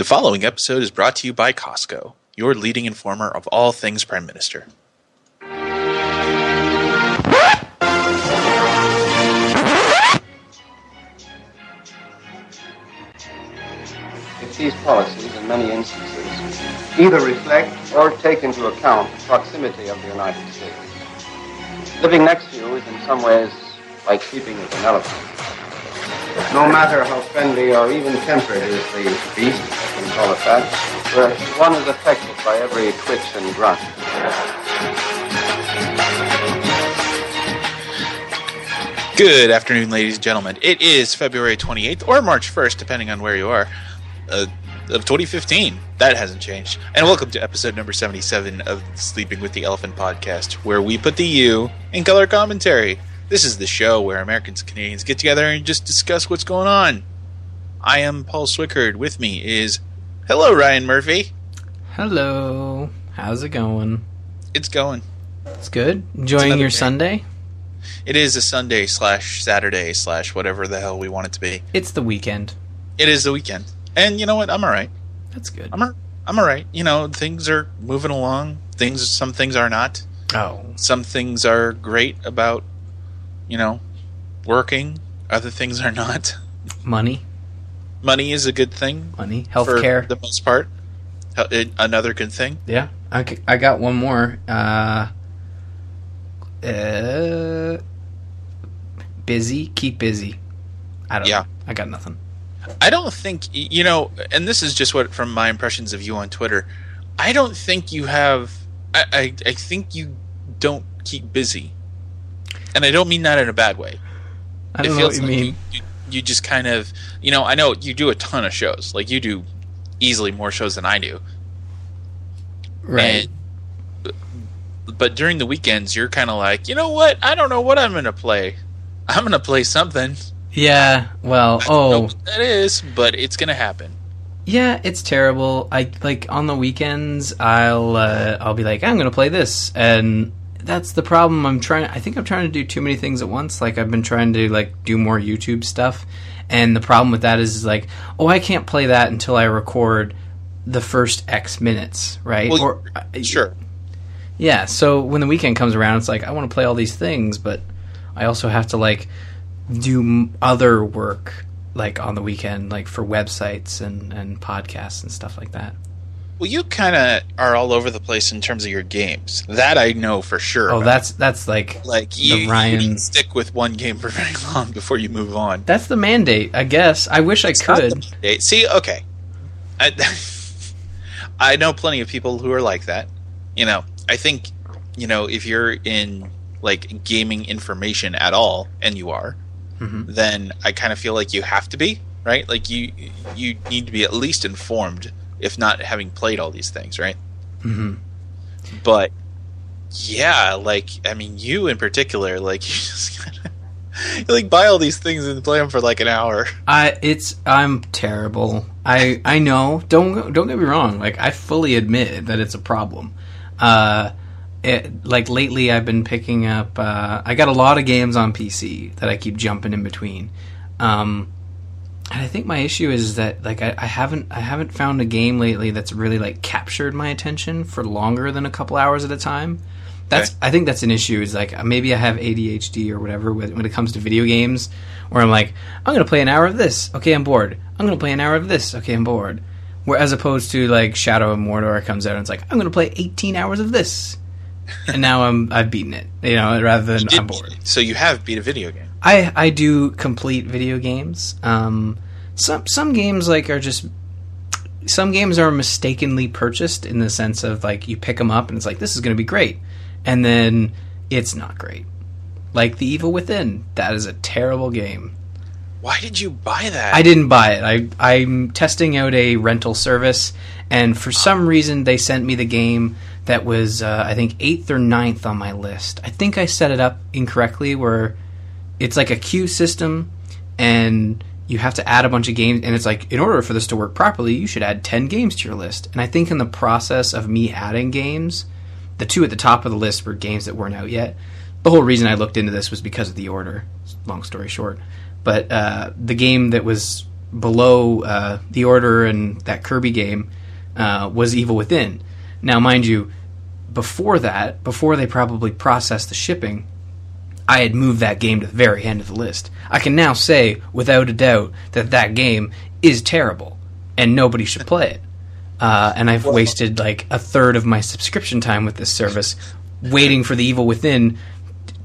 The following episode is brought to you by Costco, your leading informer of all things Prime Minister. if these policies, in many instances, either reflect or take into account the proximity of the United States. Living next to you is in some ways like sleeping with an elephant. No matter how friendly or even temperate is the beast, it that, uh, one is affected by every twitch and grunt. Good afternoon, ladies and gentlemen. It is February 28th or March 1st, depending on where you are, uh, of 2015. That hasn't changed. And welcome to episode number 77 of Sleeping with the Elephant podcast, where we put the U in color commentary. This is the show where Americans and Canadians get together and just discuss what's going on. I am Paul Swickard. With me is, hello, Ryan Murphy. Hello. How's it going? It's going. It's good. Enjoying another your day. Sunday? It is a Sunday slash Saturday slash whatever the hell we want it to be. It's the weekend. It is the weekend. And you know what? I'm all right. That's good. I'm all, I'm all right. You know, things are moving along. Things some things are not. Oh, Some things are great about you know, working. Other things are not. money, Money is a good thing money, for healthcare. the most part. Another good thing. yeah, I, I got one more. Uh, uh, busy. Keep busy. I don't. Yeah. I got nothing. I don't think you know, and this is just what from my impressions of you on Twitter. I don't think you have. I, I, I think you don't keep busy, and I don't mean that in a bad way. I don't know what you like mean. You, you, you just kind of, you know, I know you do a ton of shows. Like you do easily more shows than I do. right. And, but during the weekends, you're kind of like, you know what? I don't know what I'm going to play. I'm going to play something. yeah. Well. I don't know Oh. that is, but it's going to happen. Yeah, it's terrible. I like on the weekends I'll uh, I'll be like I'm going to play this and that's the problem. I'm trying I think I'm trying to do too many things at once. Like I've been trying to like do more YouTube stuff and the problem with that is, is like oh I can't play that until I record the first X minutes, right? Well, or Sure. yeah, so when the weekend comes around, it's like I want to play all these things, but I also have to like do other work like on the weekend, like for websites and and podcasts and stuff like that. Well, you kind of are all over the place in terms of your games. That I know for sure. Oh, about. that's that's like like you, you Ryan- didn't stick with one game for very long before you move on. that's the mandate, I guess. I wish I could. See, okay, I, I know plenty of people who are like that. You know, I think you know if you're in like gaming information at all, and you are, Mhm. then I kind of feel like you have to be right. Like you you need to be at least informed, if not having played all these things, right? hmm But yeah, like I mean, you in particular, like you just of you like buy all these things and play them for like an hour. I it's I'm terrible. I I know. Don't don't get me wrong. Like I fully admit that it's a problem. Uh, it, like lately, I've been picking up. Uh, I got a lot of games on PC that I keep jumping in between. Um, and I think my issue is that like I, I haven't I haven't found a game lately that's really like captured my attention for longer than a couple hours at a time. That's Okay. I think that's an issue. Is like maybe I have ADHD or whatever with, when it comes to video games, where I'm like I'm gonna play an hour of this. Okay, I'm bored. I'm gonna play an hour of this. Okay, I'm bored. Where as opposed to like Shadow of Mordor comes out and it's like I'm gonna play 18 hours of this, and now I'm I've beaten it. You know, rather than I'm bored. So you have beat a video game. I I do complete video games. Um, some some games like are just some games are mistakenly purchased in the sense of like you pick them up and it's like this is going to be great, and then it's not great. Like The Evil Within, that is a terrible game. Why did you buy that? I didn't buy it. I I'm testing out a rental service, and for some reason they sent me the game that was uh, I think eighth or ninth on my list. I think I set it up incorrectly, where it's like a queue system, and you have to add a bunch of games, and it's like in order for this to work properly, you should add ten games to your list. And I think in the process of me adding games, the two at the top of the list were games that weren't out yet. The whole reason I looked into this was because of the order. Long story short, but uh, the game that was below uh, the Order and that Kirby game uh, was Evil Within. Now, mind you, before that, before they probably processed the shipping, I had moved that game to the very end of the list. I can now say, without a doubt, that that game is terrible and nobody should play it. Uh, and I've wasted like a third of my subscription time with this service waiting for the Evil Within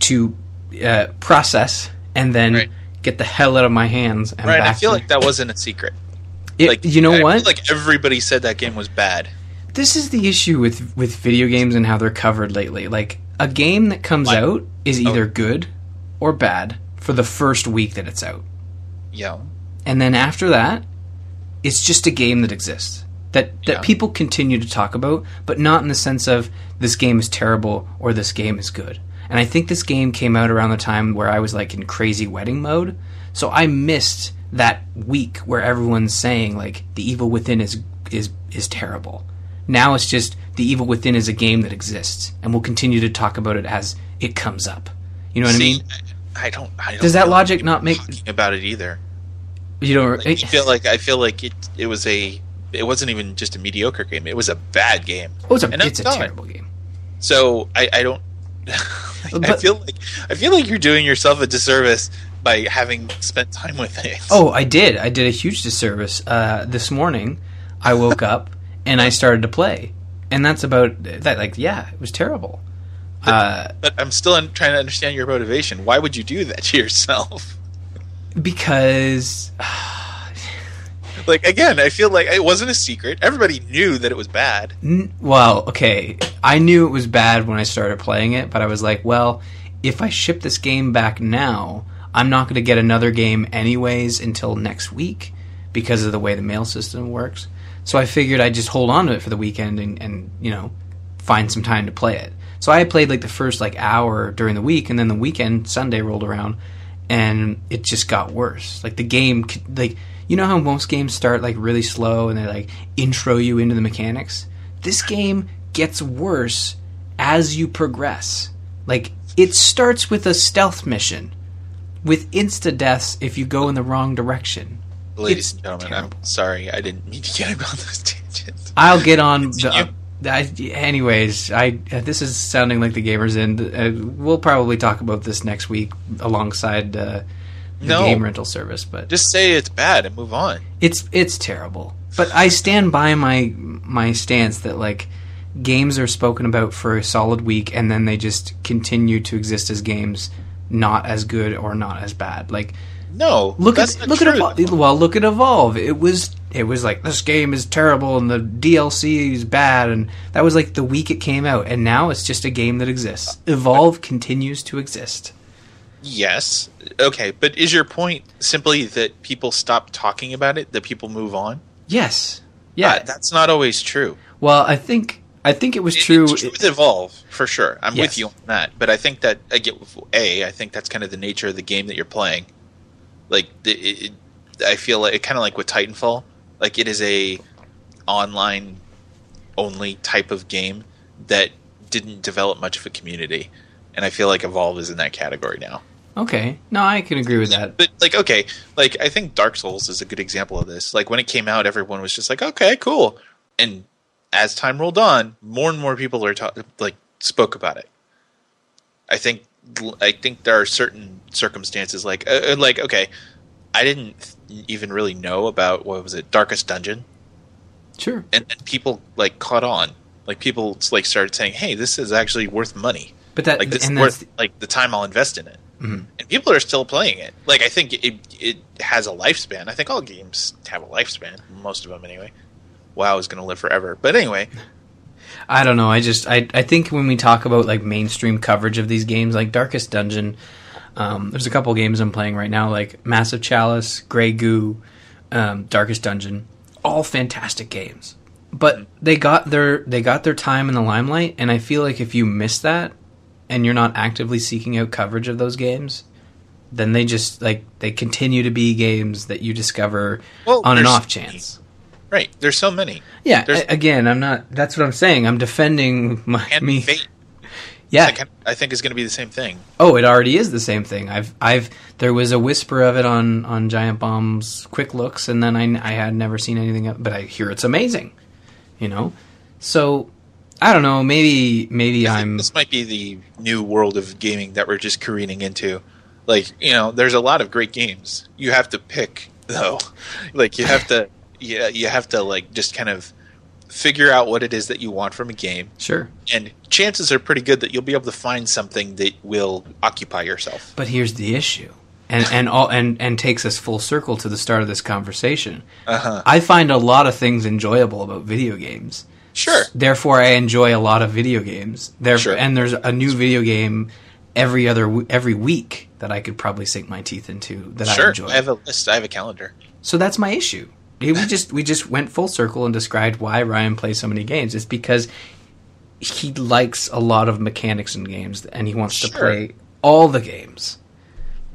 to uh, process and then Right. get the hell out of my hands. And Right. I feel like that wasn't a secret. It- Like you know I feel what? Like everybody said that game was bad. this is the issue with with video games and how they're covered lately. Like a game that comes Like- out is Oh. either good or bad for the first week that it's out. Yeah. And then after that, it's just a game that exists. That that Yeah. people continue to talk about, but not in the sense of this game is terrible or this game is good. And I think this game came out around the time where I was like in crazy wedding mode. So I missed that week where everyone's saying like the evil within is is is terrible. Now it's just the evil within is a game that exists and we'll continue to talk about it as it comes up. You know what See, I mean? I don't. I don't Does that logic not make talking about it either? you don't Like, I feel like I feel like it. It was a. It wasn't even just a mediocre game. It was a bad game. Oh, it's a, And it's a done. terrible game. So I, I don't. I But- feel like I feel like you're doing yourself a disservice by having spent time with it. Oh, I did. I did a huge disservice. Uh, this morning, I woke up and I started to play, and that's about that. Like, yeah, it was terrible. Uh, But I'm still trying to understand your motivation. Why would you do that to yourself? because Like again, I feel like it wasn't a secret. Everybody knew that it was bad. N- Well, okay. I knew it was bad when I started playing it, but I was like, well, if I ship this game back now, I'm not going to get another game anyways until next week because of the way the mail system works. So I figured I'd just hold on to it for the weekend and, and you know, find some time to play it. So I played like the first like hour during the week, and then the weekend Sunday rolled around, and it just got worse. Like the game, like you know how most games start like really slow and they like intro you into the mechanics. This game gets worse as you progress. Like it starts with a stealth mission with insta deaths if you go in the wrong direction. Ladies It's and gentlemen, terrible. I'm sorry. I didn't mean to get about those tangents. I'll get on. The, Continue. I, anyways, I uh, this is sounding like the gamers end. Uh, we'll probably talk about this next week alongside uh, the No. game rental service, but Just say it's bad and move on. it's it's terrible. But I stand by my my stance that like games are spoken about for a solid week and then they just continue to exist as games not as good or not as bad. Like No, look that's at look true. at Evolve. Well, look at Evolve. It was it was like this game is terrible and the DLC is bad and that was like the week it came out and now it's just a game that exists. Evolve continues to exist. Yes. Okay, but is your point simply that people stop talking about it, that people move on? Yes. Yeah. Uh, that's not always true. well, I think I think it was true. It's true with Evolve, for sure. I'm Yes. with you on that. But I think that, I get, A, I think that's kind of the nature of the game that you're playing. Like, it, it, I feel like, it kind of like with Titanfall, like it is a online only type of game that didn't develop much of a community. And I feel like Evolve is in that category now. Okay. No, I can agree with that. But like, okay, like I think Dark Souls is a good example of this. Like when it came out, everyone was just like, okay, cool. And as time rolled on, more and more people are ta- like spoke about it. I think I think there are certain circumstances like uh, uh, like okay, I didn't even really know about what was it Darkest Dungeon, Sure. and, and people like caught on. Like people like started saying, "Hey, this is actually worth money. But that Like this is worth like the time I'll invest in it." Mhm. and people are still playing it. Like I think it it has a lifespan. I think all games have a lifespan, most of them anyway. WoW is going to live forever, but anyway, I don't know. I just I I think when we talk about like mainstream coverage of these games, like Darkest Dungeon, um, there's a couple games I'm playing right now, like Massive Chalice, Grey Goo, um, Darkest Dungeon, all fantastic games. But they got their they got their time in the limelight, and I feel like if you miss that, and you're not actively seeking out coverage of those games, then they just like they continue to be games that you discover Well, on an off chance. Right? There's so many. Yeah, a- again, I'm not. That's what I'm saying. I'm defending my And me. Fate. Yeah. Kind I think is going to be the same thing. Oh, it already is the same thing. I've, I've, there was a whisper of it on on Giant Bomb's quick looks, and then I, I had never seen anything, but I hear it's amazing. You know, so I don't know. Maybe, maybe I'm. This might be the new world of gaming that we're just careening into. Like you know, there's a lot of great games. You have to pick though. Like you have to, yeah, you have to like just kind of figure out what it is that you want from a game, Sure, and chances are pretty good that you'll be able to find something that will occupy yourself. but here's the issue, and and all and and takes us full circle to the start of this conversation. Uh huh. I find a lot of things enjoyable about video games. Sure. Therefore, I enjoy a lot of video games. There, Sure. and there's a new video game every other every week that I could probably sink my teeth into that I Sure. enjoy. I have a list. I have a calendar. so that's my issue. We just we just went full circle and described why Ryan plays so many games. It's because he likes a lot of mechanics in games and he wants to play all the games.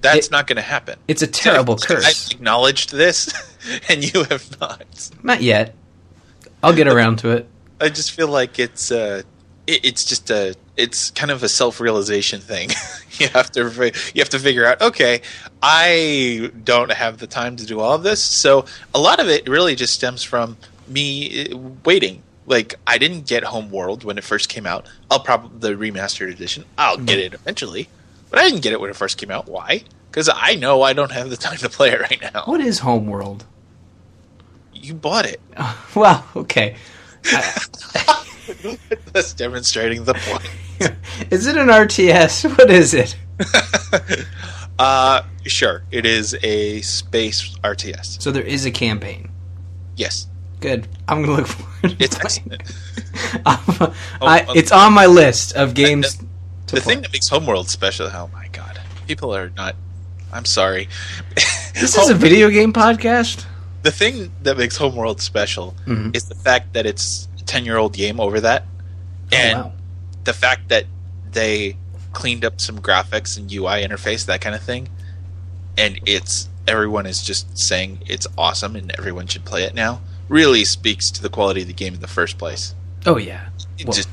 That's It- not going to happen. It's a terrible I curse. I acknowledged this, and you have not. Not yet. I'll get around to it. I just feel like it's uh, it, it's just a it's kind of a self realization thing. you have to you have to figure out. Okay, I don't have the time to do all of this, so a lot of it really just stems from me uh, waiting. Like I didn't get Homeworld when it first came out. I'll probably the remastered edition. I'll get it eventually, but I didn't get it when it first came out. Why? Because I know I don't have the time to play it right now. What is Homeworld? You bought it. Well, okay. That's demonstrating the point. is it an RTS? What is it? Uh, sure. It is a space RTS. So there is a campaign. Yes, Good. I'm gonna look forward. To it's excellent. Um, I, um, it's on my list of games. to The play. thing that makes Homeworld special. Oh my god, people are not. I'm sorry. this is a video game podcast. the thing that makes Homeworld special Mhm. is the fact that it's a ten year old game over that, oh, and oh, wow. the fact that they cleaned up some graphics and UI interface, that kind of thing, and it's everyone is just saying it's awesome and everyone should play it now. Really speaks to the quality of the game in the first place. Oh yeah. Well- just,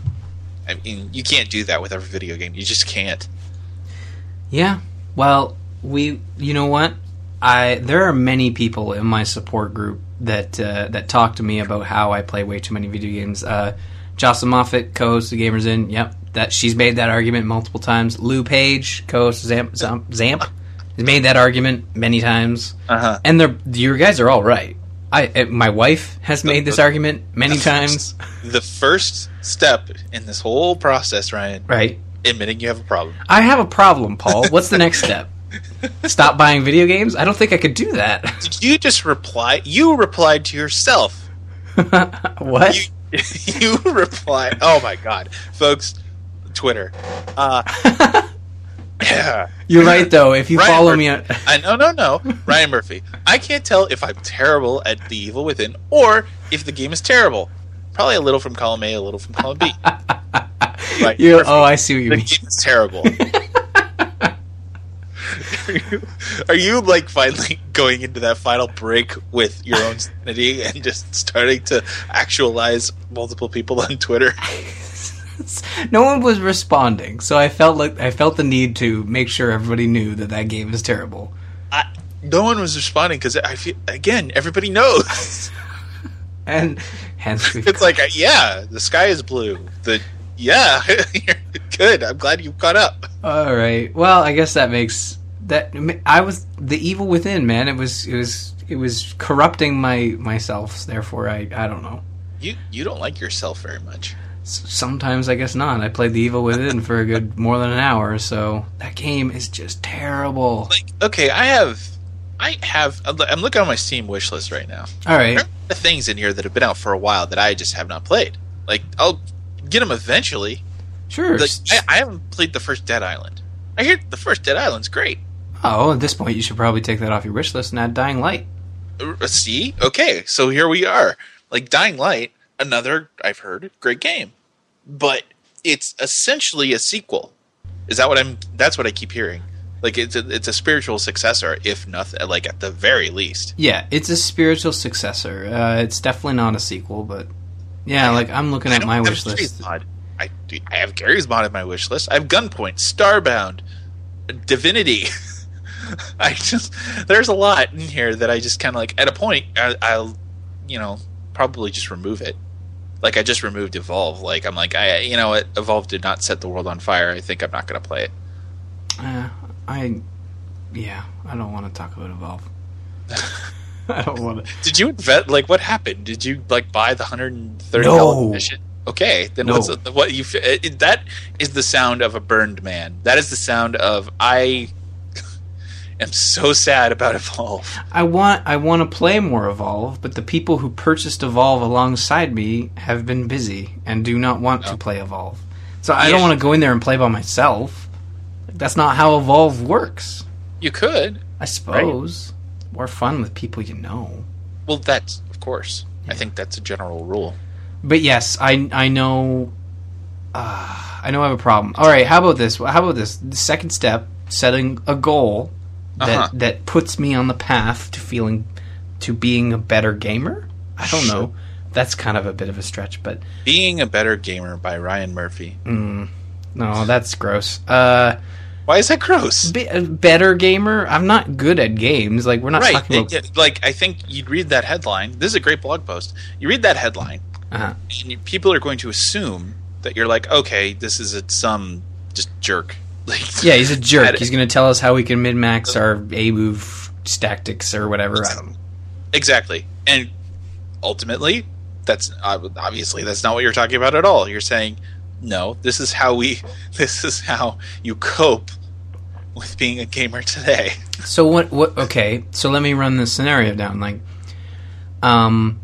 I mean, you can't do that with every video game. You just can't. Yeah. Well, we. You know what? I there are many people in my support group that uh, that talk to me about how I play way too many video games. Uh, Jocelyn Moffat, co-host of Gamers In. Yep, that she's made that argument multiple times. Lou Page, co-host of Zamp, Zamp, Zamp has made that argument many times. Uh huh. And they're you guys are all right. I uh, my wife has made this argument many times. The first step in this whole process, Ryan, Right. admitting you have a problem. I have a problem, Paul. What's the next step? Stop buying video games? I don't think I could do that. Did you just reply? You replied to yourself. what? You, you replied. Oh my god, folks, Twitter. Uh, yeah. You're right, though. If you Ryan follow Murphy. me on. I no no no Ryan Murphy. I can't tell if I'm terrible at The Evil Within or if the game is terrible. Probably a little from column A, a little from column B. Right, oh, I see what you the mean. The game is terrible. Are, you, are you like finally going into that final break with your own sanity and just starting to actualize multiple people on Twitter? No one was responding, so I felt like I felt the need to make sure everybody knew that that game is terrible. I, no one was responding because I feel again everybody knows. And hence, it's like uh, yeah, the sky is blue. The yeah, good. I'm glad you caught up. all right. Well, I guess that makes that. I was the evil within, man. It was it was it was corrupting my myself. Therefore, I I don't know. You you don't like yourself very much. Sometimes I guess not. I played the evil within for a good more than an hour, so that game is just terrible. Like okay, I have I have I'm looking on my Steam wish list right now. All right. The things in here that have been out for a while that I just have not played. Like I'll get them eventually. Sure. Like, I, I haven't played the first Dead Island. I hear the first Dead Island's great. Oh, at this point, you should probably take that off your wish list and add Dying Light. Uh, See, okay, so here we are. Like Dying Light, another I've heard great game, but it's essentially a sequel. Is that what I'm? That's what I keep hearing. Like it's a, it's a spiritual successor, if nothing, like at the very least. Yeah, it's a spiritual successor. Uh, it's definitely not a sequel, but yeah, like I'm looking at my wish list. mod. I, I have Garry's Mod in my wish list. I have Gunpoint, Starbound, Divinity. I just there's a lot in here that I just kind of like. At a point, I, I'll you know probably just remove it. Like I just removed Evolve. Like I'm like I you know what Evolve did not set the world on fire. I think I'm not going to play it. Uh, I, yeah, I don't want to talk about Evolve. I don't want to. Did you invent like what happened? Did you like buy the hundred and thirty dollar mission? Okay, then No. what's what you it, that is the sound of a burned man. That is the sound of I am so sad about Evolve. I want I want to play more Evolve, but the people who purchased Evolve alongside me have been busy and do not want to Oh. play Evolve. So I don't want to go in there and play by myself. That's not how Evolve works. You could. I suppose more fun with people you know. Well, that's of course. I think that's a general rule. But yes, I I know. Uh, I know I have a problem. All right, how about this? How about this? The second step: setting a goal that Uh-huh. that puts me on the path to feeling to being a better gamer. I don't know. That's kind of a bit of a stretch, but Being a better gamer by Ryan Murphy. no, that's gross. Uh, Why is that gross? be, a better gamer. I'm not good at games. Like we're not Right. talking about. it- it- like I think you'd read that headline. This is a great blog post. You read that headline, uh and you- people are going to assume that you're like, okay, this is a, some just jerk. Like, Yeah, he's a jerk. He's going to tell us how we can min max our A move tactics or whatever. I don't know. exactly, and ultimately, that's obviously that's not what you're talking about at all. You're saying, no, this is how we, this is how you cope with being a gamer today. So what? What? Okay. So let me run this scenario down. Like, um,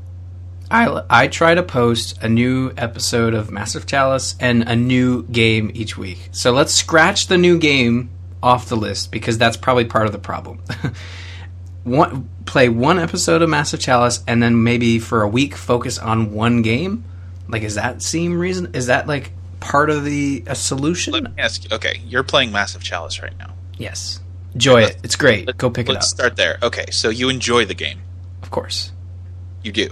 I I try to post a new episode of Massive Chalice and a new game each week. So let's scratch the new game off the list because that's probably part of the problem. one play one episode of Massive Chalice and then maybe for a week focus on one game. Like, is that seem reason? Is that like part of the a solution? Let me ask you. Okay, you're playing Massive Chalice right now. yes. Enjoy it. It's great. Let- Go pick it Let's up. start there. Okay, so you enjoy the game. Of course. You do.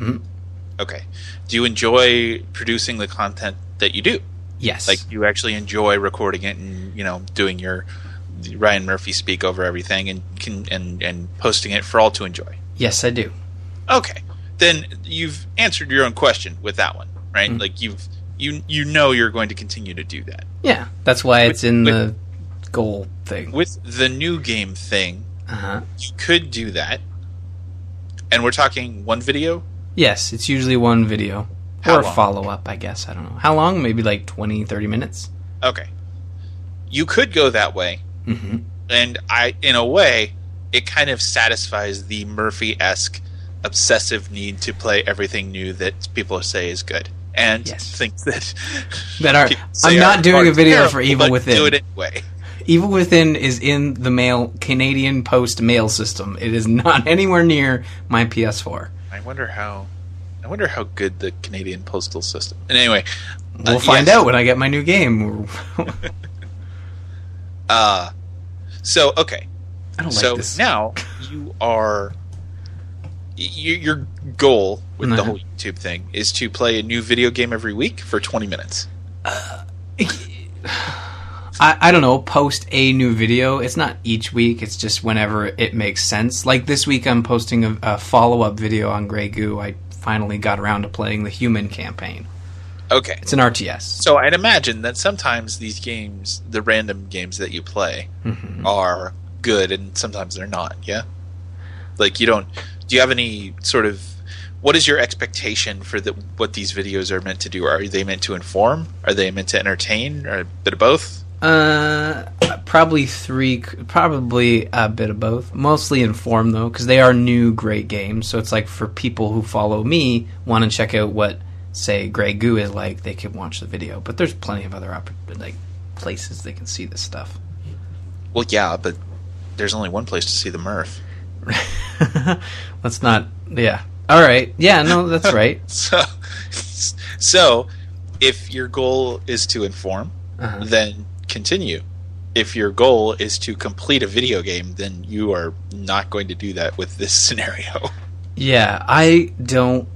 Mhm. Okay. Do you enjoy producing the content that you do? Yes. Like you actually enjoy recording it and you know doing your Ryan Murphy speak over everything and can and and posting it for all to enjoy. yes, I do. Okay. Then you've answered your own question with that one, right? Mm. Like you've you you know you're going to continue to do that. Yeah, that's why it's in with- the goal thing. With the new game thing, Uh huh. you could do that. And we're talking one video? Yes, it's usually one video How or a long? follow up. I guess I don't know how long. Maybe like 20, 30 minutes. Okay. You could go that way. hmm and I, in a way, it kind of satisfies the Murphy-esque obsessive need to play everything new that people say is good, and Yes. think that That are. I'm not are- doing a video terrible, for Evil Within. Do it anyway. Evil Within is in the mail Canadian Post mail system. It is not anywhere near my PS4. I wonder how. I wonder how good the Canadian postal system. And anyway, We'll uh, find yes. out when I get my new game. Uh, so okay, I don't so like this. So now you are. Your goal with the Uh-huh. whole YouTube thing is to play a new video game every week for 20 minutes. I, I don't know, post a new video. It's not each week, it's just whenever it makes sense. Like this week, I'm posting a, a follow up video on Grey Goo. I finally got around to playing the human campaign. Okay. It's an RTS. So I'd imagine that sometimes these games, the random games that you play, Mhm. are good, and sometimes they're not. Yeah. Like you don't. Do you have any sort of? What is your expectation for the what these videos are meant to do? Are they meant to inform? Are they meant to entertain? Or a bit of both? Uh, probably three, probably a bit of both. Mostly inform though, because they are new great games. So it's like for people who follow me, want to check out what, say, Grey Goo is like, they can watch the video. But there's plenty of other like places they can see this stuff. Well, yeah, but there's only one place to see the Murph. Let's not. Yeah. All right. Yeah. No, that's right. So, so if your goal is to inform, Uh-huh. then continue. If your goal is to complete a video game, then you are not going to do that with this scenario. Yeah, I don't.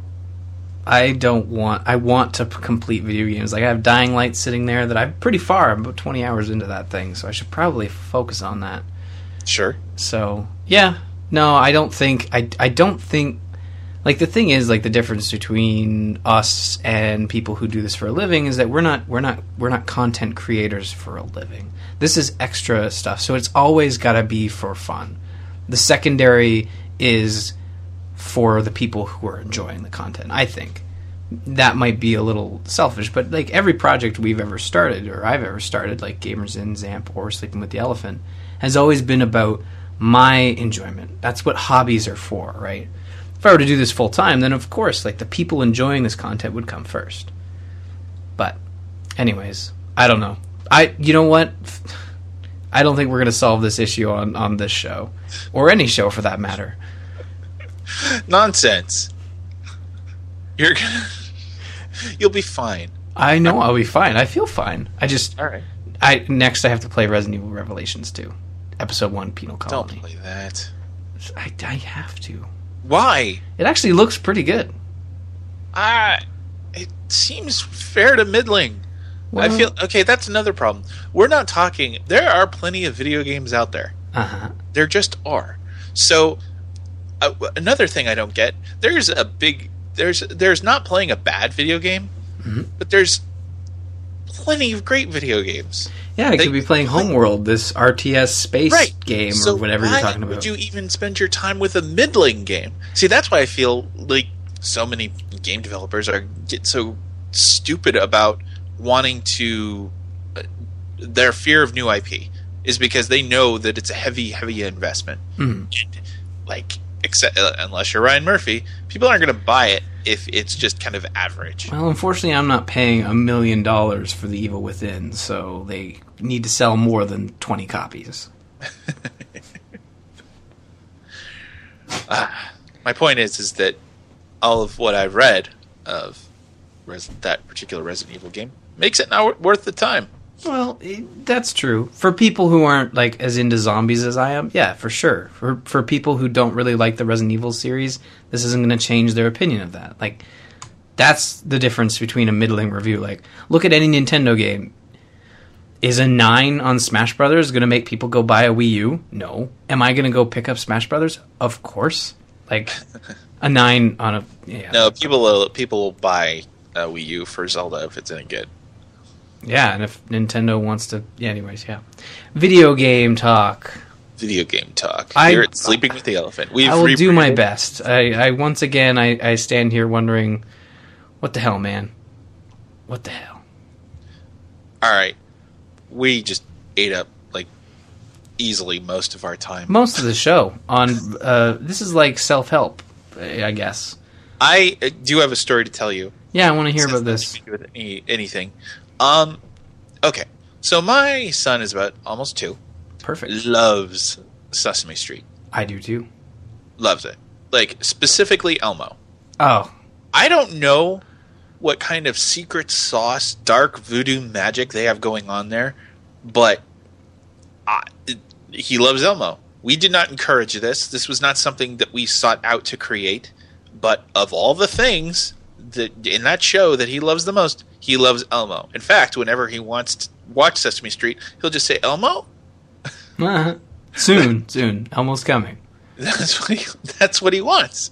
I don't want. I want to complete video games. Like I have Dying Light sitting there that I'm pretty far. I'm about 20 hours into that thing, so I should probably focus on that. Sure. So yeah, no, I don't think. I I don't think. Like the thing is, like the difference between us and people who do this for a living is that we're not we're not we're not content creators for a living. This is extra stuff, so it's always got to be for fun. The secondary is for the people who are enjoying the content. I think that might be a little selfish, but like every project we've ever started or I've ever started, like Gamers in Zamp or Sleeping with the Elephant, has always been about my enjoyment. That's what hobbies are for, right? If I were to do this full time, then of course, like the people enjoying this content would come first. But, anyways, I don't know. I, you know what? I don't think we're going to solve this issue on on this show, or any show for that matter. Nonsense. You're gonna. You'll be fine. I know I'll be fine. I feel fine. I just All right. I next I have to play Resident Evil Revelations 2. Episode 1 Penal Colony. Don't play that. I, I have to. Why? It actually looks pretty good. Ah, it seems fair to middling. I feel okay. That's another problem. We're not talking. There are plenty of video games out there. Uh-huh. There just are. So uh, another thing I don't get. There's a big. There's there's not playing a bad video game, Mm-hmm. but there's plenty of great video games. Yeah, I They- could be playing Homeworld, this RTS space right game So or whatever you're talking about. would you even spend your time with a middling game see that's why i feel like so many game developers are get so stupid about wanting to uh, their fear of new ip is because they know that it's a heavy heavy investment Mhm. and, like except uh, unless you're ryan murphy people aren't going to buy it if it's just kind of average Well, unfortunately, I'm not paying a million dollars for The Evil Within, so they need to sell more than 20 copies. my point is is that all of what I've read of Res- that particular Resident Evil game makes it not wor- worth the time. Well, eh, that's true. For people who aren't like as into zombies as I am, yeah, for sure. For for people who don't really like the Resident Evil series, this isn't going to change their opinion of that. Like that's the difference between a middling review. Like look at any Nintendo game. Is a 9 on Smash Brothers going to make people go buy a Wii U? No. Am I going to go pick up Smash Brothers? Of course. Like a 9 on a yeah. No, people will, people will buy a Wii U for Zelda if it's any good. Yeah, and if Nintendo wants to yeah, anyways, yeah. Video game talk. Video game talk. I- Here at Sleeping with the Elephant. We've I will do my best. I, I once again I, I stand here wondering, what the hell, man? What the hell? All right, we just ate up like easily most of our time. Most of the show on uh, this is like self help, I guess. I uh, do have a story to tell you. Yeah, I want to hear about this. with any, anything. Um, okay, so my son is about almost two. Perfect. Loves Sesame Street. I do too. Loves it. Like specifically Elmo. Oh, I don't know what kind of secret sauce, dark voodoo magic they have going on there, but I, he loves Elmo. We did not encourage this. This was not something that we sought out to create. But of all the things in that show that he loves the most, he loves Elmo. In fact, whenever he wants to watch Sesame Street, he'll just say Elmo. Uh-huh. soon, soon, almost coming. That's what he, that's what he wants.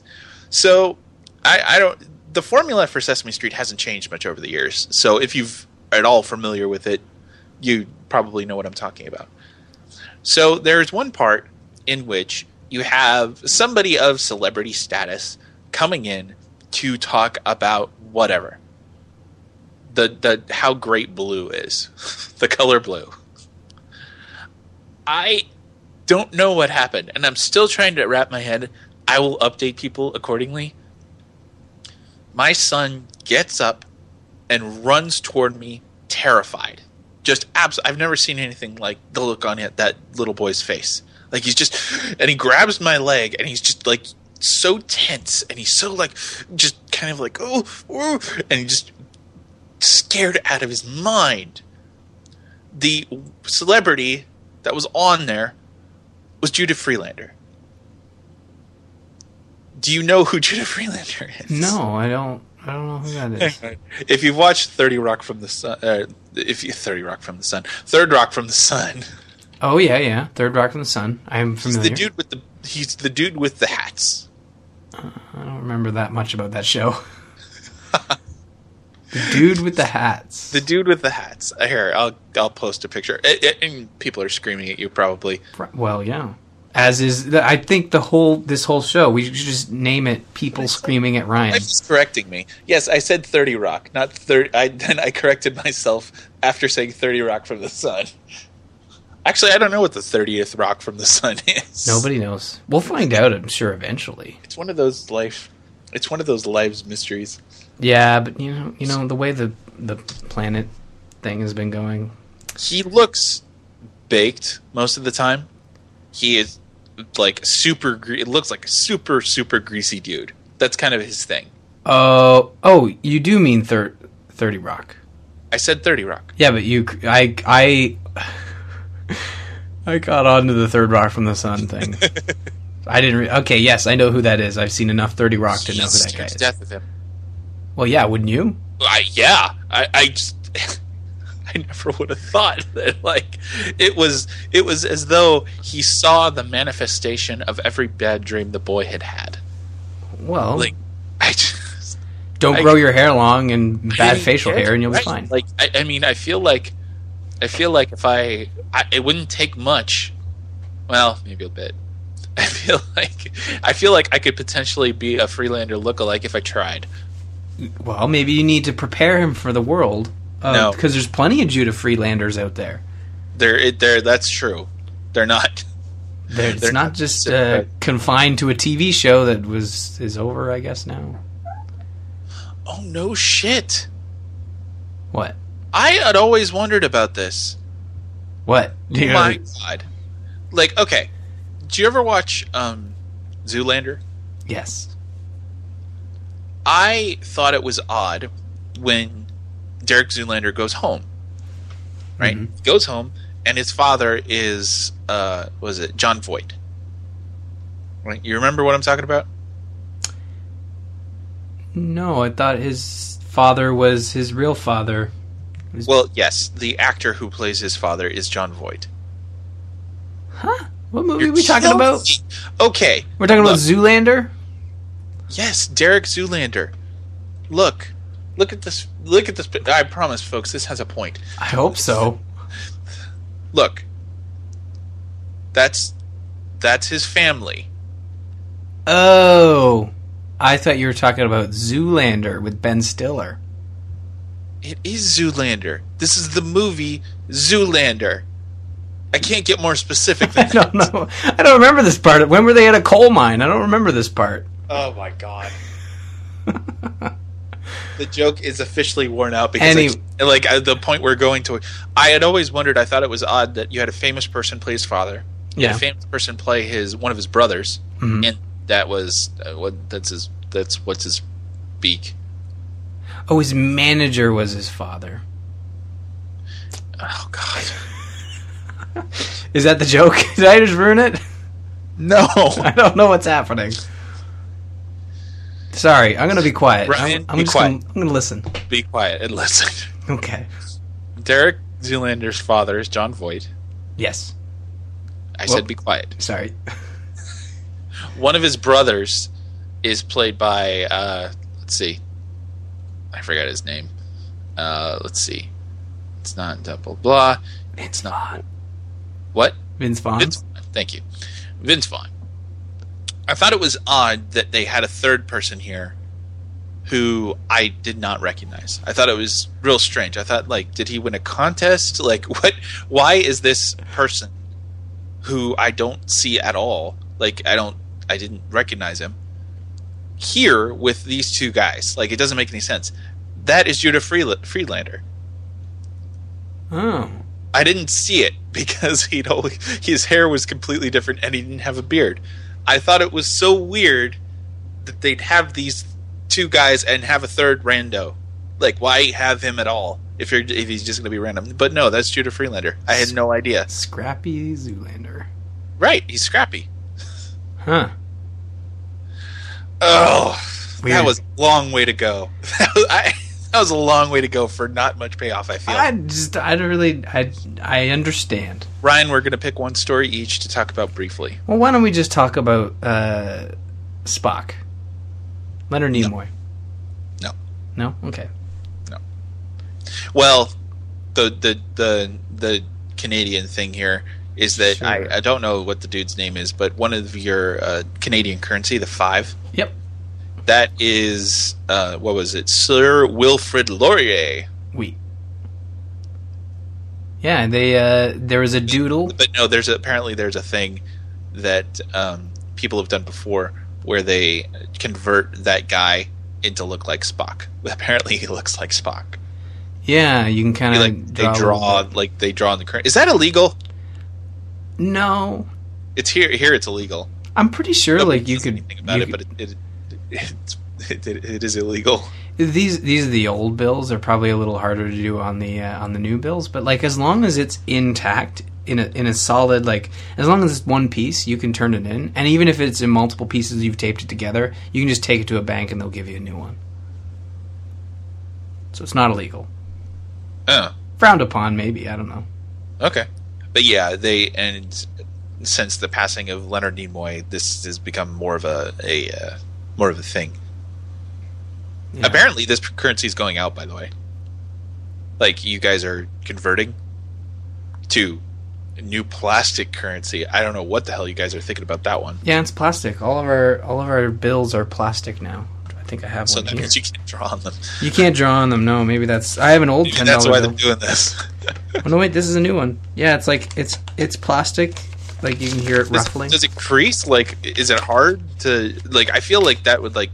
So I, I don't. The formula for Sesame Street hasn't changed much over the years. So if you've at all familiar with it, you probably know what I'm talking about. So there's one part in which you have somebody of celebrity status coming in to talk about whatever. The the how great blue is. the color blue. I don't know what happened, and I'm still trying to wrap my head. I will update people accordingly. My son gets up and runs toward me, terrified. Just abs- I've never seen anything like the look on it, that little boy's face. Like he's just, and he grabs my leg, and he's just like so tense, and he's so like, just kind of like, oh, oh and he just scared out of his mind. The celebrity that was on there was Judah Friedlander. Do you know who Judah Friedlander is? No, I don't. I don't know who that is. if you've watched Thirty Rock from the Sun, uh, if you Thirty Rock from the Sun, Third Rock from the Sun, oh yeah, yeah. Third Rock from the Sun. I'm he's familiar. the dude with the he's the dude with the hats. I don't remember that much about that show. the dude with the hats. The dude with the hats. Uh, Here, I'll I'll post a picture. It, it- and people are screaming at you probably. well, yeah. As is, the, I think the whole this whole show. We should just name it "People Screaming at Ryan." Life is correcting me. Yes, I said Thirty Rock, not thirty. I then I corrected myself after saying Thirty Rock from the Sun. Actually, I don't know what the thirtieth Rock from the Sun is. Nobody knows. We'll find out. I'm sure eventually. It's one of those life. It's one of those lives mysteries. Yeah, but you know, you know the way the the planet thing has been going. He looks baked most of the time. He is like super. Gre- it looks like a super super greasy dude. That's kind of his thing. Oh, oh, you do mean thir- Thirty Rock? I said Thirty Rock. Yeah, but you, I, I, I caught on to the Third Rock from the Sun thing. I didn't. Re- okay, yes, I know who that is. I've seen enough Thirty Rock to know who that guy is. death of him. Well, yeah, wouldn't you? I, yeah, I, I just, I never would have thought that. Like, it was, it was as though he saw the manifestation of every bad dream the boy had had. Well, Like, I just don't I- grow your hair long and bad facial hair, and you'll be fine. Like, I, I mean, I feel like, I feel like if I, I, it wouldn't take much. Well, maybe a bit. I feel like, I feel like I could potentially be a Friedlander lookalike if I tried. well, maybe you need to prepare him for the world. Uh, No. because there's plenty of Judah Friedlanders out there. They're, that's true. They're not. They're, it's They're not not just uh, confined to a TV show that was is over. I guess now. Oh no, shit. What? I had always wondered about this. What? Do you Oh know- my god! Like, okay, do you ever watch um, Zoolander? Yes. I thought it was odd when Derek Zoolander goes home. Right, Mhm. goes home, and his father is uh, was it Jon Voight? Right, you remember what I'm talking about? No, I thought his father was his real father. Well, yes, the actor who plays his father is Jon Voight. Huh? What movie You're are we talking about? Okay, We're talking about Zoolander. Yes, Derek Zoolander. Look, look at this. Look at this. I promise, folks, this has a point. I hope so. Look, that's that's his family. Oh, I thought you were talking about Zoolander with Ben Stiller. It is Zoolander. This is the movie Zoolander. I can't get more specific than I don't know. I don't remember this part. When were they at a coal mine? I don't remember this part. Oh my god. the joke is officially worn out because Any- I, like at the point we're going to I had always wondered I thought it was odd that you had a famous person play his father. Yeah. a famous person play his one of his brothers Mhm. and that was uh, what that's his that's what's his beak. Oh, his manager was his father. Oh god. Is that the joke? Did I just ruin it? No. I don't know what's happening. Sorry, I'm gonna be quiet. Ryan, I'm, I'm be just quiet. Gonna, I'm gonna listen. Be quiet and listen. Okay. Derek Zoolander's father is Jon Voight. Yes. I Well- said be quiet. Sorry. One of his brothers is played by uh, let's see, I forgot his name. Uh, let's see, it's not double blah. It's not what Vince Vaughn. Vince. Vaughn. Thank you, Vince Vaughn. I thought it was odd that they had a third person here who I did not recognize. I thought it was real strange. I thought like, did he win a contest? Like, what? Why is this person who I don't see at all? Like, I don't, I didn't recognize him here with these two guys. Like, it doesn't make any sense. That is Judah Friedlander. Oh. I didn't see it because he'd always, his hair was completely different and he didn't have a beard. I thought it was so weird that they'd have these two guys and have a third rando. Like, why have him at all if you're if he's just going to be random? But no, that's Judah Friedlander. I had no idea. Scrappy Zoolander. Right, he's scrappy. Huh. Oh, Weird. that was a long way to go. That was, I, that was a long way to go for not much payoff. I feel. I just I don't really I I understand. Ryan, we're going to pick one story each to talk about briefly. Well, why don't we just talk about uh, Spock, Leonard Nimoy? No. No. Okay. No. Well, the the the the Canadian thing here is that Sure. I, I don't know what the dude's name is, but one of your uh, Canadian currency, the five, Yep. that is uh, what was it, Sir Wilfrid Laurier? We. Yeah, they uh, there was a doodle. But no, there's a, apparently there's a thing that um, people have done before where they convert that guy into look like Spock. Apparently, he looks like Spock. Yeah, you can kind of like they draw like they draw on the current. Is that illegal? No, It's here. Here, it's illegal. I'm pretty sure Nobody like you could. anything about you it, but it, it, it, it is illegal. these these are the old bills. They're probably a little harder to do on the uh, on the new bills. But like as long as it's intact in a in a solid like as long as it's one piece, you can turn it in. And even if it's in multiple pieces, you've taped it together. You can just take it to a bank and they'll give you a new one. So it's not illegal. Oh, Frowned upon, maybe. I don't know. okay. But yeah, they and since the passing of Leonard Nimoy, this has become more of a a uh, more of a thing. Yeah. Apparently, this currency is going out. By the way, like you guys are converting to new plastic currency. I don't know what the hell you guys are thinking about that one. Yeah, it's plastic. All of our all of our bills are plastic now. I think I have So one that here. means you can't draw on them. You can't draw on them. No, maybe that's. I have an old Maybe ten that's why bill. they're doing this. Oh no, wait, this is a new one. Yeah, it's like it's it's plastic. Like you can hear it Does, ruffling. does it crease? Like, is it hard to like? I feel like that would like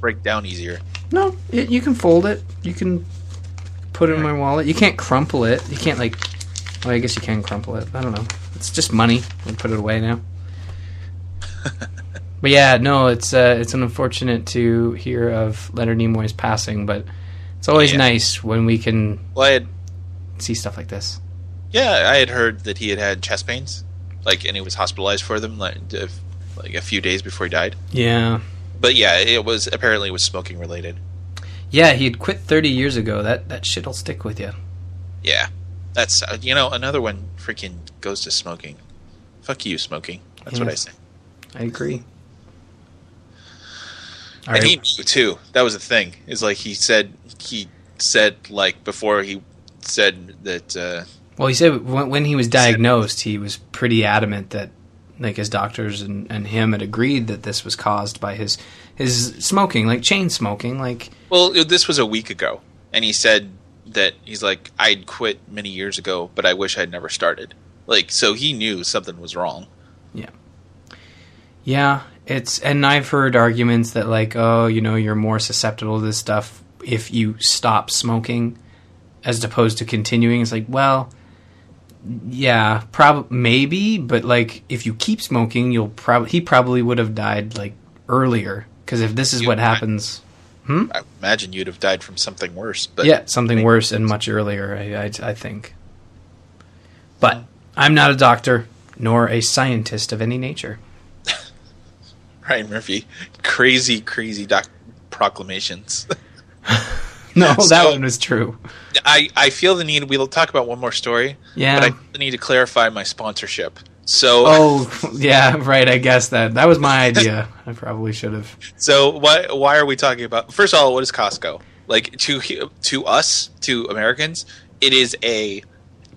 break down easier. No, it, you can fold it. You can put it in my wallet. You can't crumple it. You can't like. Well, I guess you can crumple it. I don't know. It's just money. We put it away now. but yeah, no, it's uh, it's unfortunate to hear of Leonard Nimoy's passing, but it's always Yeah. nice when we can Well, had see stuff like this. Yeah, I had heard that he had had chest pains, like, and he was hospitalized for them, like, if- like a few days before he died. Yeah, But yeah, it was apparently it was smoking related. yeah. He had quit thirty years ago. That that shit'll stick with you. Yeah, that's uh, you know another one freaking goes to smoking. Fuck you, smoking. That's what I say. I agree. All and right. he knew too. That was the thing. Is like he said he said like before he said that uh, Well, he said when, when he was diagnosed, he was pretty adamant that like his doctors and, and him had agreed that this was caused by his his smoking, like chain smoking, like well this was a week ago, and he said that he's like I'd quit many years ago, but I wish I'd never started. Like so he knew something was wrong. Yeah. Yeah, it's and I've heard arguments that like oh, you know, you're more susceptible to this stuff if you stop smoking as opposed to continuing. It's like, well, yeah, prob maybe, but like if you keep smoking, you'll probably he probably would have died like earlier because if this is You- what happens. Hmm? I imagine you'd have died from something worse. But yeah, something worse and much earlier, I, I, I think. But I'm not a doctor nor a scientist of any nature. Ryan Murphy, crazy, crazy doc- proclamations. No, that one was true. I, I feel the need. We'll talk about one more story, Yeah. but I need to clarify my sponsorship. So, oh, yeah, right. I guess that that was my idea. I probably should have. so why why are we talking about? First of all, what is Costco? Like to to us, to Americans, it is a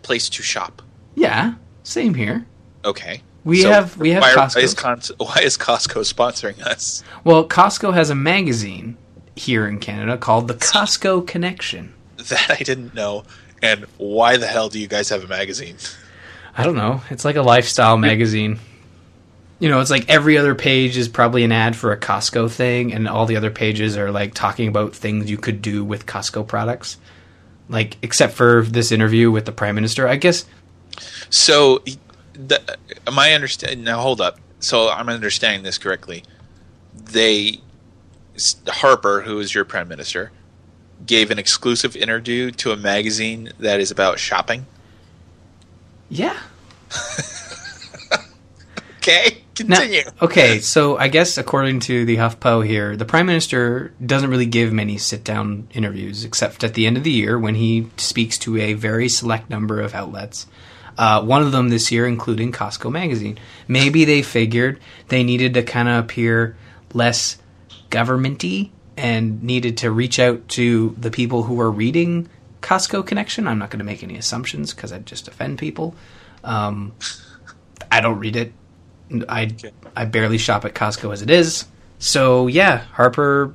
place to shop. Yeah, same here. Okay, We So have we have why, Costco. Is, Con- why is Costco sponsoring us? well, Costco has a magazine here in Canada called the Costco Connection. That I didn't know. And why the hell do you guys have a magazine? I don't know. It's like a lifestyle magazine. You know, it's like every other page is probably an ad for a Costco thing, and all the other pages are like talking about things you could do with Costco products. Like, except for this interview with the Prime Minister. I guess, So, the, am I understand? Now, hold up. So, I'm understanding this correctly. They, Harper, who is your prime minister, gave an exclusive interview to a magazine that is about shopping. yeah. Okay. Now- Continue. okay, so I guess according to the HuffPo here, the prime minister doesn't really give many sit-down interviews, except at the end of the year when he speaks to a very select number of outlets. Uh, one of them this year, including Costco magazine. Maybe they figured they needed to kind of appear less governmenty and needed to reach out to the people who are reading Costco Connection. I'm not going to make any assumptions because I'd just offend people. Um, I don't read it. I I barely shop at Costco as it is. So yeah, Harper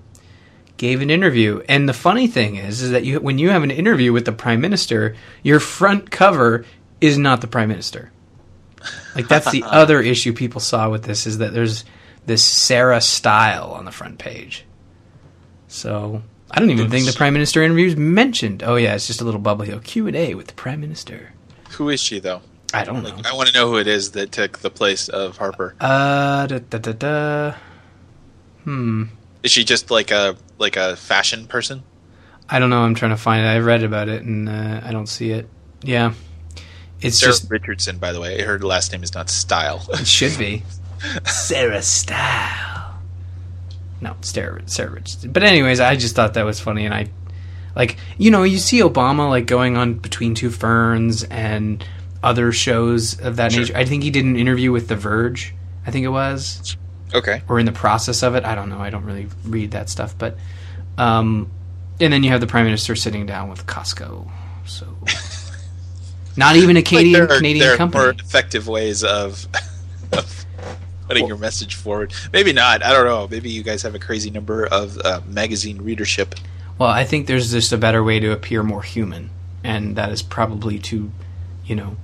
gave an interview, and the funny thing is, is that you when you have an interview with the prime minister, your front cover is not the prime minister. Like that's the other issue people saw with this is that there's this Sarah style on the front page. So I don't even think the prime minister interview is mentioned. Oh yeah, it's just a little bubble here. Q and A with the prime minister. Who is she though? I don't know. I want to know who it is that took the place of Harper. Uh, da, da, da, da. Hmm. Is she just like a like a fashion person? I don't know. I'm trying to find it. I read about it and uh, I don't see it. Yeah, it's Sarah just Richardson, by the way. Her last name is not Style. it should be Sarah Style. No, Sarah Sarah Richardson. But anyways, I just thought that was funny, and I like you know you see Obama like going on between two ferns and other shows of that Sure. nature. I think he did an interview with The Verge. I think it was. okay. or in the process of it. I don't know. I don't really read that stuff, but um, and then you have the prime minister sitting down with Costco. So not even a Canadian Like, there are, Canadian there are company. more effective ways of, of putting your message forward. Maybe not. I don't know. Maybe you guys have a crazy number of uh, magazine readership. Well, I think there's just a better way to appear more human, and that is probably to, you know,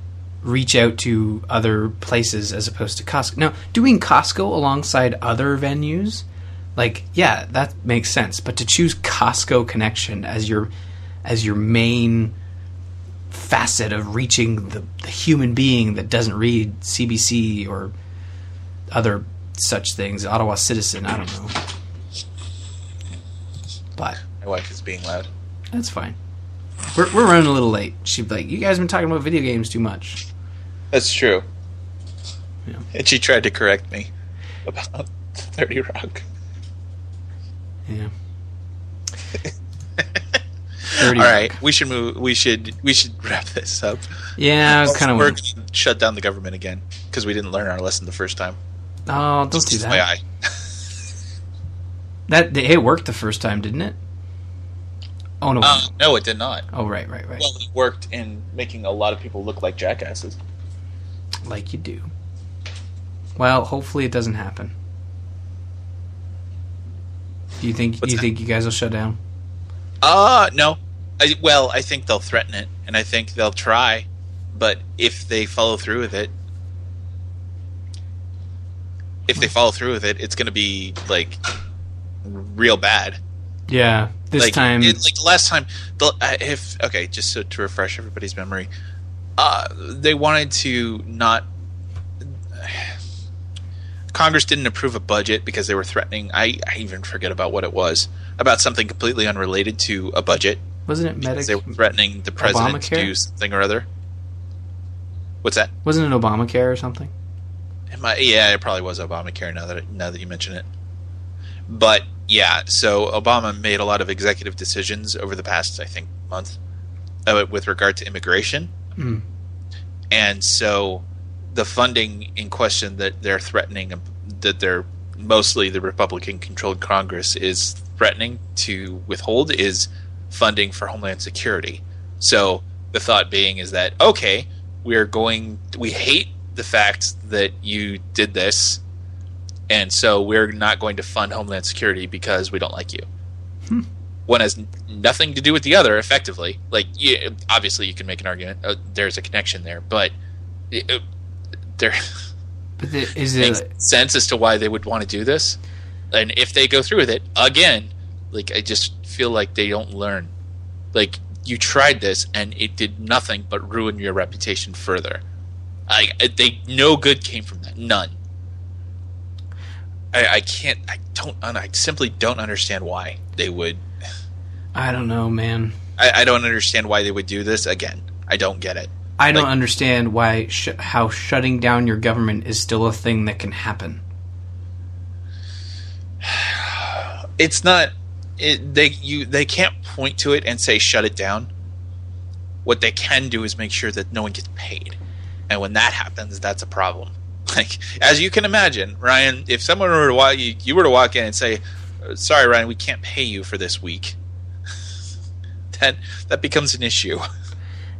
reach out to other places as opposed to Costco. Now, doing Costco alongside other venues, like yeah, that makes sense. But to choose Costco Connection as your as your main facet of reaching the, the human being that doesn't read CBC or other such things, Ottawa Citizen, I don't know. But My wife is being loud. that's fine. We're, we're running a little late. She'd be like, "You guys have been talking about video games too much." That's true. Yeah. And she tried to correct me about 30 Rock. Yeah. Thirty. All right, we should move. We should we should wrap this up. Yeah, kind of We're shut down the government again because we didn't learn our lesson the first time. Oh, don't do that. That it worked the first time, didn't it? Oh no. Uh, no, it did not. oh right, right, right. Well, it worked in making a lot of people look like jackasses. like you do. Well, hopefully it doesn't happen. Do you think What's you that? think you guys will shut down? Uh no. I, well, I think they'll threaten it, and I think they'll try. But if they follow through with it, if they follow through with it, it's going to be like real bad. Yeah, this like, time. it, like the last time, the, if okay, just so to refresh everybody's memory, uh, they wanted to not. Congress didn't approve a budget because they were threatening. I, I even forget about what it was about something completely unrelated to a budget. wasn't it medic? they were threatening the president to do something or other. What's that? Wasn't it Obamacare or something? It might, yeah, it probably was Obamacare. Now that now that you mention it, but yeah, so Obama made a lot of executive decisions over the past, I think, month uh, with regard to immigration, Mm. and so the funding in question that they're threatening, that they're mostly the Republican-controlled Congress is threatening to withhold, is funding for Homeland Security. So the thought being is that okay, we are going, we hate the fact that you did this, and so we're not going to fund Homeland Security because we don't like you. One has nothing to do with the other, effectively. Like, you, obviously, you can make an argument. Uh, there's a connection there, but it, it- there But the, is makes it? sense as to why they would want to do this. And if they go through with it again, like I just feel like they don't learn. Like you tried this and it did nothing but ruin your reputation further. I they no good came from that. None. I, I can't. I don't. I simply don't understand why they would. I don't know, man. I, I don't understand why they would do this again. I don't get it. I don't Like- understand why sh- how shutting down your government is still a thing that can happen. it's not it, they you they can't point to it and say shut it down what they can do is make sure that no one gets paid and when that happens that's a problem. Like as you can imagine ryan if someone were to walk you, you were to walk in and say sorry ryan we can't pay you for this week that that becomes an issue.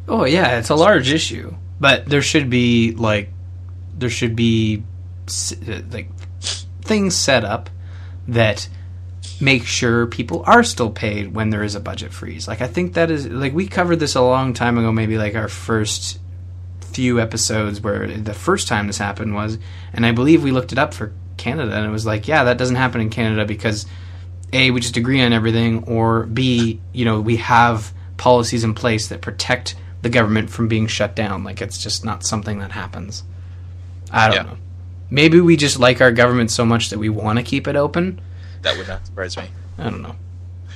Oh yeah, it's a large issue, but there should be like there should be uh, like things set up that make sure people are still paid when there is a budget freeze. Like I think that is like we covered this a long time ago, maybe like our first few episodes where the first time this happened was, and I believe we looked it up for Canada, and it was like, yeah, that doesn't happen in Canada because a we just agree on everything, or b you know we have policies in place that protect the government from being shut down. Like it's just not something that happens. I don't Yeah. know. Maybe we just like our government so much that we want to keep it open. that would not surprise me I don't know.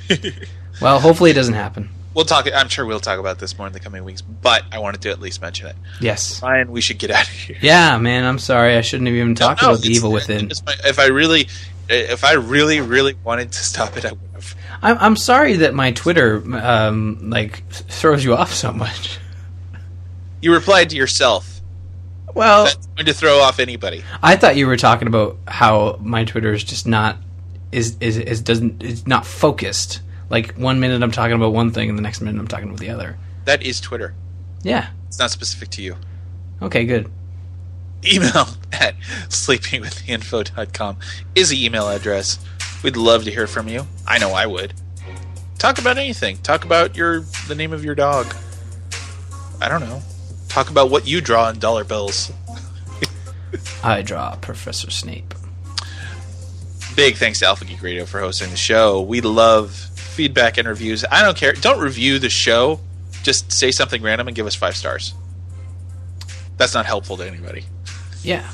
well, hopefully it doesn't happen. We'll talk i'm sure we'll talk about this more in the coming weeks but i wanted to at least mention it Yes. ryan we should get out of here Yeah, man. I'm sorry. I shouldn't have even talked No, about the evil within. my- if I really, if I really, really wanted to stop it, I would have. I'm, I'm sorry that my Twitter um, like throws you off so much. You replied to yourself. Well, That's going to throw off anybody. I thought you were talking about how my Twitter is just not is is is doesn't is not focused. Like one minute I'm talking about one thing, and the next minute I'm talking about the other. That is Twitter. Yeah. It's not specific to you. Okay. Good. Email at sleepingwiththeinfo.com is the email address. We'd love to hear from you. I know I would. Talk about anything. Talk about your the name of your dog. I don't know. Talk about what you draw in dollar bills. I draw Professor Snape. big thanks to Alpha Geek Radio for hosting the show. We love feedback and reviews. I don't care. Don't review the show. Just say something random and give us five stars. That's not helpful to anybody. Yeah.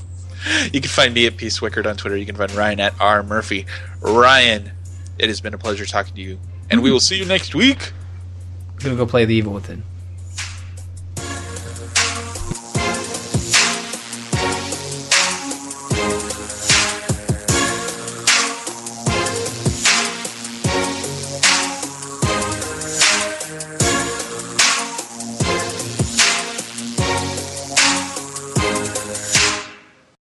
You can find me at Peace Wickard on Twitter. You can find Ryan at R Murphy. Ryan, it has been a pleasure talking to you, and we mm-hmm. will see you next week. I'm gonna go play the evil within.